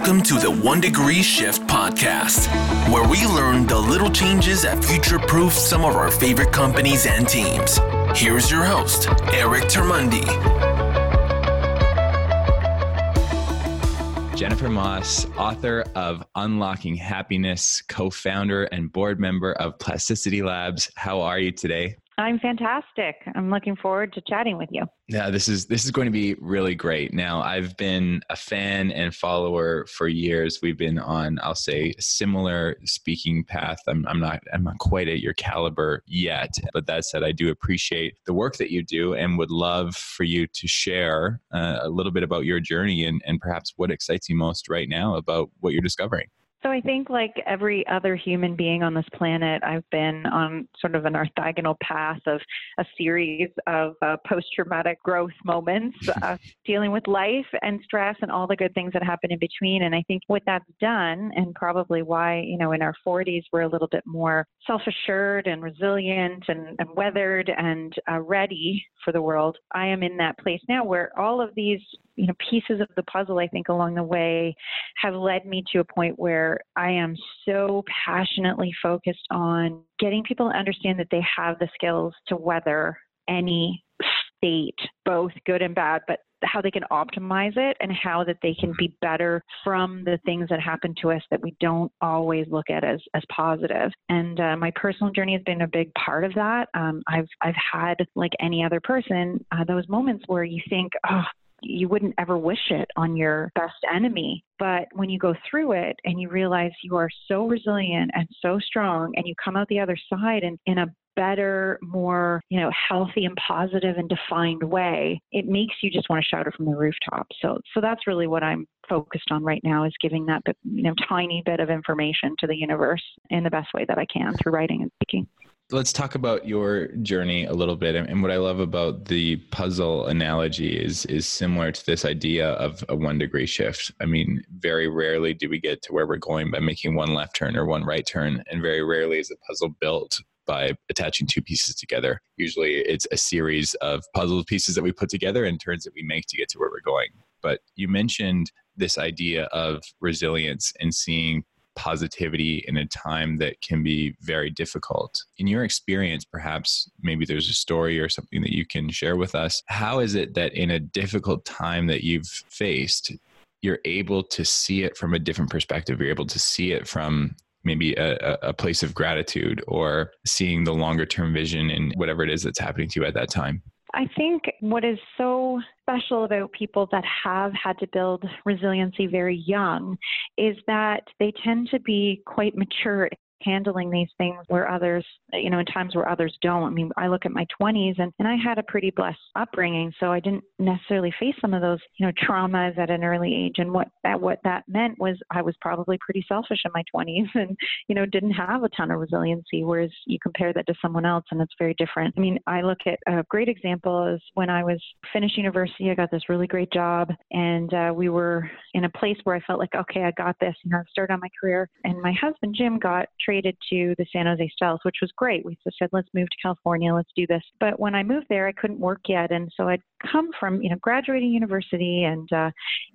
Welcome to the One Degree Shift podcast, where we learn the little changes that future proof some of our favorite companies and teams. Here's your host, Eric Termuende. Jennifer Moss, author of Unlocking Happiness, co founder and board member of Plasticity Labs. How are you today? I'm fantastic. I'm looking forward to chatting with you. Yeah, this is this is going to be really great. Now, I've been a fan and follower for years. We've been on, I'll say, similar speaking path. I'm, I'm not I'm not quite at your caliber yet, but that said, I do appreciate the work that you do and would love for you to share uh, a little bit about your journey and and perhaps what excites you most right now about what you're discovering. So I think, like every other human being on this planet, I've been on sort of an orthogonal path of a series of uh, post-traumatic growth moments, uh, dealing with life and stress and all the good things that happen in between. And I think what that's done, and probably why you know in our 40s we're a little bit more self-assured and resilient and, and weathered and uh, ready for the world. I am in that place now where all of these you know pieces of the puzzle I think along the way have led me to a point where I am so passionately focused on getting people to understand that they have the skills to weather any state, both good and bad, but how they can optimize it and how that they can be better from the things that happen to us that we don't always look at as as positive. And uh, my personal journey has been a big part of that. Um, I've I've had like any other person uh, those moments where you think, oh, you wouldn't ever wish it on your best enemy. But when you go through it and you realize you are so resilient and so strong, and you come out the other side and in a better, more, you know, healthy and positive and defined way, it makes you just want to shout it from the rooftop. So so that's really what I'm focused on right now is giving that you know tiny bit of information to the universe in the best way that I can through writing and speaking let's talk about your journey a little bit. And what i love about the puzzle analogy is is similar to this idea of a one degree shift. I mean very rarely do we get to where we're going by making one left turn or one right turn. And very rarely is a puzzle built by attaching two pieces together. Usually it's a series of puzzle pieces that we put together and turns that we make to get to where we're going. But you mentioned this idea of resilience and seeing positivity in a time that can be very difficult. In your experience, perhaps maybe there's a story or something that you can share with us. How is it that in a difficult time that you've faced, you're able to see it from a different perspective? You're able to see it from maybe a, a place of gratitude or seeing the longer term vision in whatever it is that's happening to you at that time? I think what is so special about people that have had to build resiliency very young is that they tend to be quite mature handling these things where others, you know, in times where others don't. I mean, I look at my 20s and, and I had a pretty blessed upbringing, so I didn't necessarily face some of those, you know, traumas at an early age. And what that what that meant was I was probably pretty selfish in my 20s and, you know, didn't have a ton of resiliency. Whereas you compare that to someone else and it's very different. I mean, I look at a great example is when I was finished university, I got this really great job and uh, we were in a place where I felt like, okay, I got this, you know, started on my career. And my husband, Jim, got traded to the San Jose Stealth, which was great. We just said, let's move to California, let's do this. But when I moved there, I couldn't work yet, and so I'd come from you know graduating university and uh,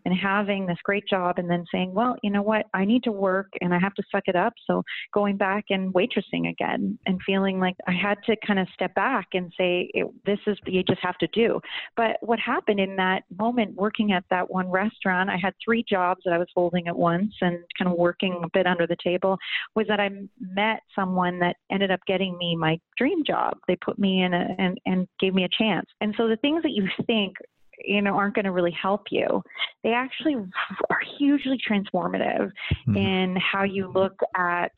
and having this great job, and then saying, well, you know what, I need to work and I have to suck it up. So going back and waitressing again, and feeling like I had to kind of step back and say, this is you just have to do. But what happened in that moment, working at that one restaurant, I had three jobs that I was holding at once and kind of working a bit under the table, was that I met someone that ended up getting me my dream job. They put me in a, and, and gave me a chance. And so the things that you think you know aren't going to really help you they actually are hugely transformative mm-hmm. in how you look at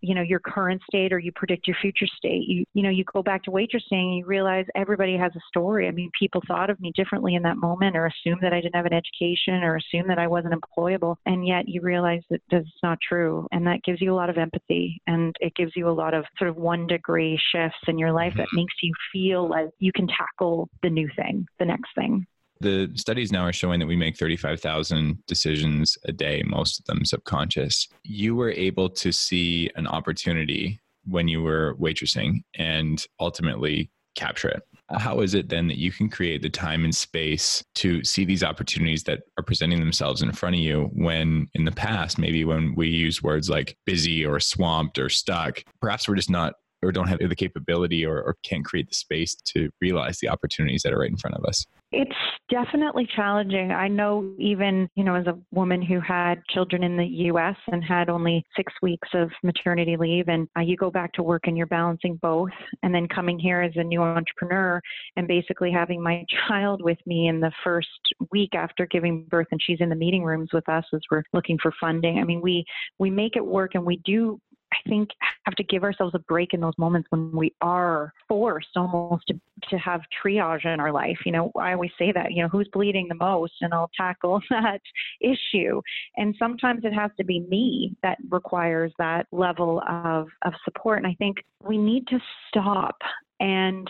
you know your current state or you predict your future state you you know you go back to waitressing and you realize everybody has a story. I mean people thought of me differently in that moment or assumed that i didn't have an education or assumed that i wasn't employable. And yet you realize that that's not true. And that gives you a lot of empathy and it gives you a lot of sort of one degree shifts in your life that mm-hmm. makes you feel like you can tackle the new thing the next thing the studies now are showing that we make 35,000 decisions a day, most of them subconscious. You were able to see an opportunity when you were waitressing and ultimately capture it. How is it then that you can create the time and space to see these opportunities that are presenting themselves in front of you when in the past, maybe when we use words like busy or swamped or stuck, perhaps we're just not or don't have the capability or, or can't create the space to realize the opportunities that are right in front of us? It's definitely challenging. I know even, you know, as a woman who had children in the US and had only six weeks of maternity leave, and uh, you go back to work and you're balancing both, and then coming here as a new entrepreneur and basically having my child with me in the first week after giving birth, and she's in the meeting rooms with us as we're looking for funding. I mean, we we make it work and we do I think have to give ourselves a break in those moments when we are forced almost to, to have triage in our life. You know, I always say that, you know, who's bleeding the most and I'll tackle that issue. And sometimes it has to be me that requires that level of, of support. And I think we need to stop and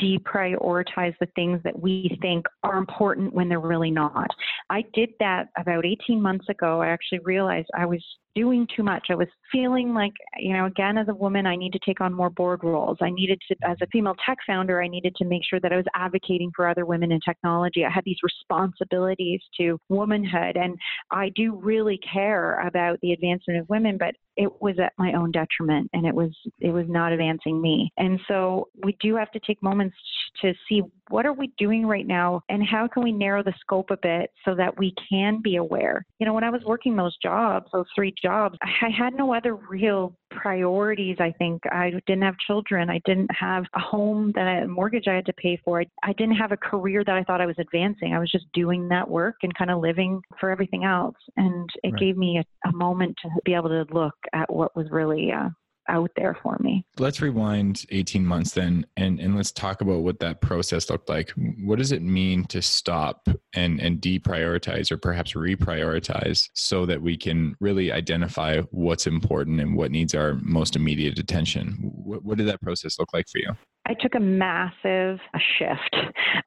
deprioritize the things that we think are important when they're really not. I did that about 18 months ago. I actually realized I was doing too much. I was feeling like, you know, again, as a woman, I need to take on more board roles. I needed to, as a female tech founder, I needed to make sure that I was advocating for other women in technology. I had these responsibilities to womanhood, and I do really care about the advancement of women, but it was at my own detriment and it was it was not advancing me and so we do have to take moments to see what are we doing right now and how can we narrow the scope a bit so that we can be aware you know when i was working those jobs those three jobs. I had no other real priorities i think. I didn't have children. I didn't have a home that I, a mortgage i had to pay for. I, I didn't have a career that i thought i was advancing. I was just doing that work and kind of living for everything else. And it right. gave me a, a moment to be able to look at what was really uh, out there for me. Let's rewind 18 months then and, and let's talk about what that process looked like. What does it mean to stop and, and deprioritize or perhaps reprioritize so that we can really identify what's important and what needs our most immediate attention? What, what did that process look like for you? I took a massive shift.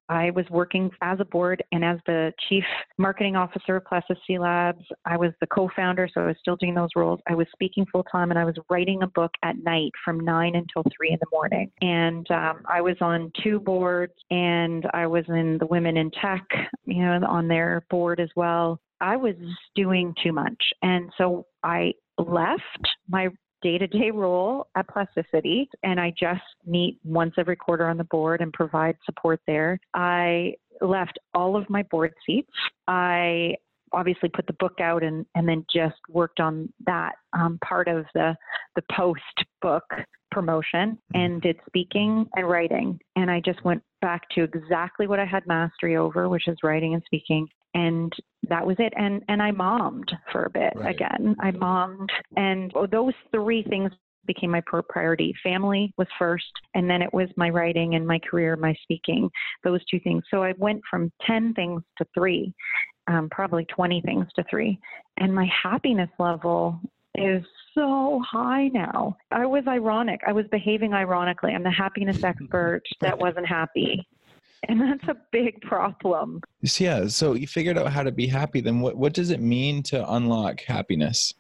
I was working as a board and as the chief marketing officer of Plasticity Labs. I was the co founder, so I was still doing those roles. I was speaking full time and I was writing a book at night from 9 until 3 in the morning. And um, I was on two boards and I was in the Women in Tech, you know, on their board as well. I was doing too much. And so I left my day to day role at Plasticity, and I just meet once every quarter on the board and provide support there. I left all of my board seats. I obviously put the book out and, and then just worked on that um, part of the, the post book promotion mm-hmm. and did speaking and writing. And I just went back to exactly what I had mastery over, which is writing and speaking and that was it and and i mommed for a bit right. again i mommed and those three things became my priority family was first and then it was my writing and my career my speaking those two things so i went from 10 things to three um, probably 20 things to three and my happiness level is so high now. I was ironic. I was behaving ironically. I'm the happiness expert that wasn't happy. And that's a big problem. Yeah. So you figured out how to be happy. Then what, what does it mean to unlock happiness?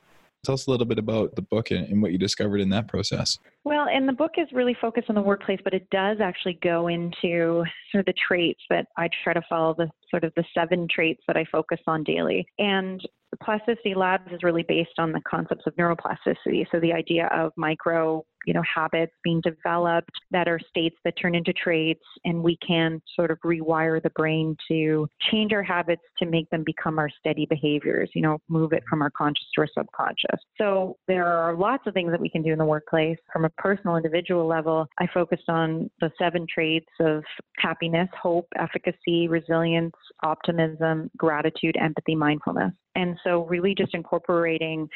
Tell us a little bit about the book and, and what you discovered in that process. Well, and the book is really focused on the workplace, but it does actually go into sort of the traits that I try to follow the sort of the seven traits that I focus on daily. And the Plasticity Labs is really based on the concepts of neuroplasticity. So the idea of micro you know habits being developed that are states that turn into traits and we can sort of rewire the brain to change our habits to make them become our steady behaviors you know move it from our conscious to our subconscious. So there are lots of things that we can do in the workplace. From a personal individual level i focused on the seven traits of happiness hope efficacy resilience optimism gratitude empathy mindfulness. And so really just incorporating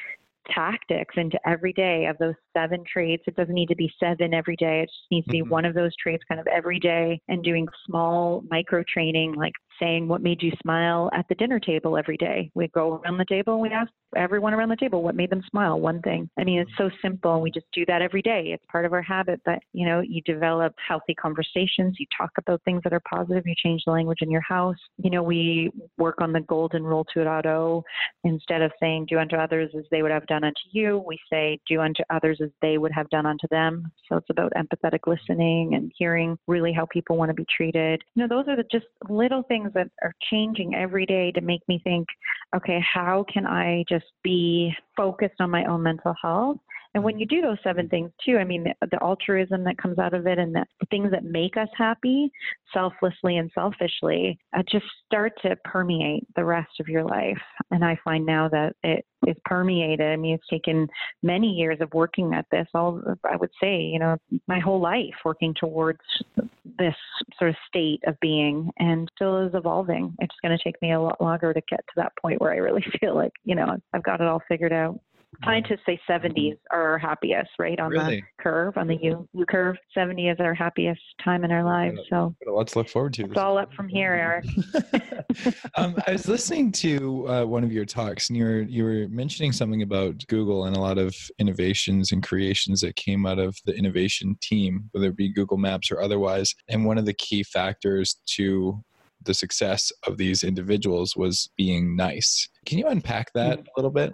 tactics into every day of those seven traits. It doesn't need to be seven every day. It just needs to be mm-hmm. one of those traits kind of every day and doing small micro training like saying what made you smile at the dinner table every day. We go around the table and we ask everyone around the table what made them smile, one thing. I mean, it's so simple. We just do that every day. It's part of our habit that, you know, you develop healthy conversations, you talk about things that are positive, you change the language in your house. You know, we work on the golden rule 2.0. Instead of saying do unto others as they would have done unto you, we say do unto others as they would have done unto them. So it's about empathetic listening and hearing really how people want to be treated. You know, those are the just little things that are changing every day to make me think, okay, how can I just be focused on my own mental health and when you do those seven things too, I mean, the, the altruism that comes out of it and the, the, things that make us happy, selflessly and selfishly, uh, just start to permeate the rest of your life. And I find now that it is permeated. I mean, it's taken many years of working at this. All I would say, you know, my whole life working towards this sort of state of being, and still is evolving. It's going to take me a lot longer to get to that point where I really feel like, you know, I've got it all figured out. Scientists say 70s are our happiest, right on really? the curve, on the U, U curve. 70 is our happiest time in our lives. So let's look forward to. It's all up from here, Eric. um, I was listening to uh, one of your talks, and you were you were mentioning something about Google and a lot of innovations and creations that came out of the innovation team, whether it be Google Maps or otherwise. And one of the key factors to the success of these individuals was being nice. Can you unpack that mm-hmm. a little bit?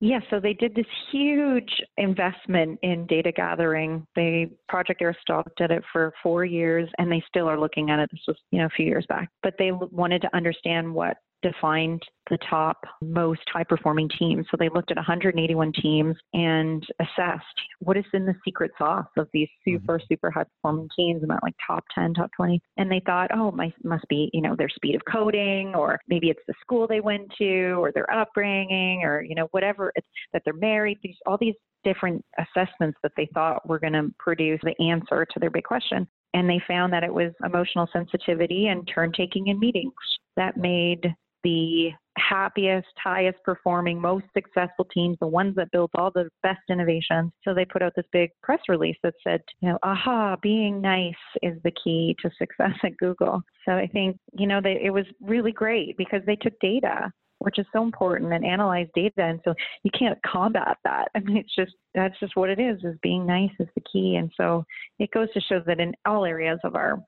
Yeah, so they did this huge investment in data gathering. They Project Aristotle did it for four years, and they still are looking at it. This was, you know, a few years back. But they wanted to understand what defined the top most high performing teams. So they looked at 181 teams and assessed what is in the secret sauce of these mm-hmm. super, super high performing teams, about like top 10, top 20. And they thought, oh, my must be, you know, their speed of coding, or maybe it's the school they went to, or their upbringing, or, you know, whatever it's that they're married, these all these different assessments that they thought were going to produce the answer to their big question. And they found that it was emotional sensitivity and turn taking in meetings that made the happiest, highest performing, most successful teams, the ones that built all the best innovations. So they put out this big press release that said, you know, aha, being nice is the key to success at Google. So I think, you know, they, it was really great because they took data which is so important and analyze data and so you can't combat that i mean it's just that's just what it is is being nice is the key and so it goes to show that in all areas of our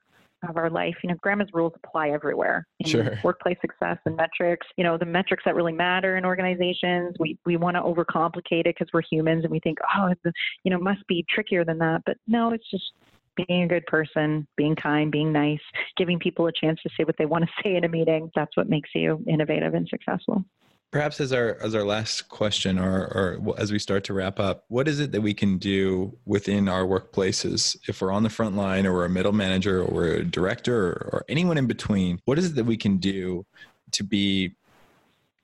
of our life. You know, grandma's rules apply everywhere. In sure. Workplace success and metrics. You know, the metrics that really matter in organizations. We we want to overcomplicate it because we're humans and we think, oh, it's, you know, must be trickier than that. But no, it's just being a good person, being kind, being nice, giving people a chance to say what they want to say in a meeting. That's what makes you innovative and successful. Perhaps as our as our last question, or or as we start to wrap up, what is it that we can do within our workplaces if we're on the front line, or we're a middle manager, or we're a director, or, or anyone in between? What is it that we can do to be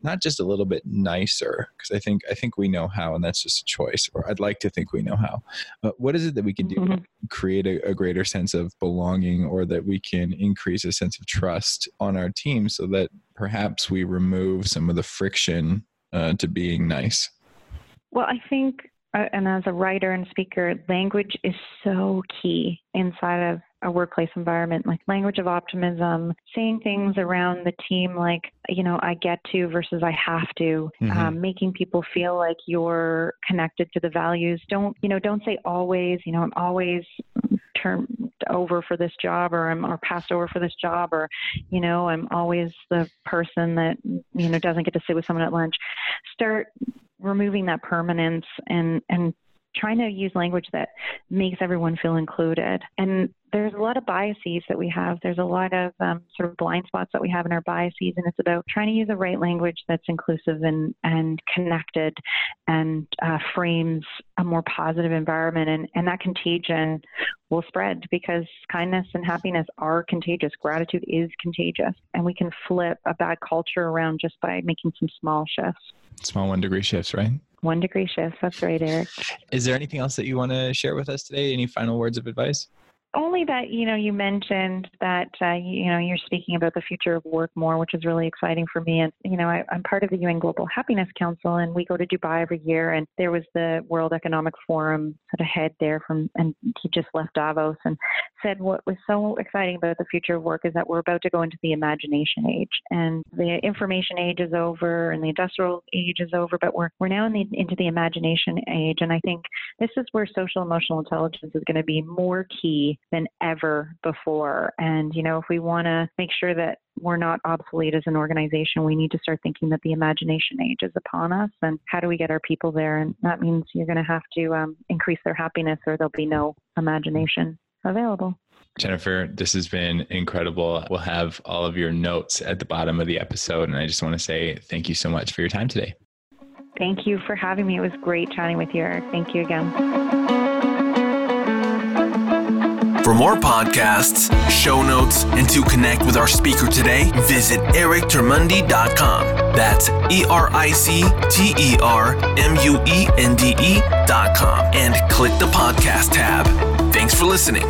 not just a little bit nicer because i think i think we know how and that's just a choice or i'd like to think we know how but what is it that we can do mm-hmm. to create a, a, greater sense of belonging or that we can increase a sense of trust on our team so that perhaps we remove some of the friction uh, to being nice well i think uh, and as a writer and speaker language is so key inside of a workplace environment, like language of optimism, saying things around the team like, you know, I get to versus I have to, mm-hmm. um, making people feel like you're connected to the values. Don't, you know, don't say always, you know, I'm always turned over for this job or I'm or passed over for this job or, you know, I'm always the person that, you know, doesn't get to sit with someone at lunch. Start removing that permanence and and trying to use language that makes everyone feel included. And there's a lot of biases that we have. There's a lot of um, sort of blind spots that we have in our biases, and it's about trying to use the right language that's inclusive and and connected, and uh, frames a more positive environment. And and that contagion will spread because kindness and happiness are contagious. Gratitude is contagious, and we can flip a bad culture around just by making some small shifts. Small one degree shifts, right? One degree shifts. That's right, Eric. Is there anything else that you want to share with us today? Any final words of advice? Only that you know you mentioned that uh, you know you're speaking about the future of work more, which is really exciting for me. And you know I, am part of the UN Global Happiness Council, and we go to Dubai every year. And there was the World Economic Forum sort of head there from, and he just left Davos and said what was so exciting about the future of work is that we're about to go into the imagination age, and the information age is over, and the industrial age is over, but we're we're now in the, into the imagination age. And I think this is where social emotional intelligence is going to be more key than ever before. And, you know, if we want to make sure that we're not obsolete as an organization. We need to start thinking that the imagination age is upon us, and how do we get our people there? And that means you're going to have to um, increase their happiness, or there'll be no imagination available. Jennifer, this has been incredible. We'll have all of your notes at the bottom of the episode. And I just want to say thank you so much for your time today. Thank you for having me. It was great chatting with you, Eric. Thank you again. For more podcasts, show notes, and to connect with our speaker today, visit erictermuende.com. That's E R I C T E R M U E N D E.com and click the podcast tab. Thanks for listening.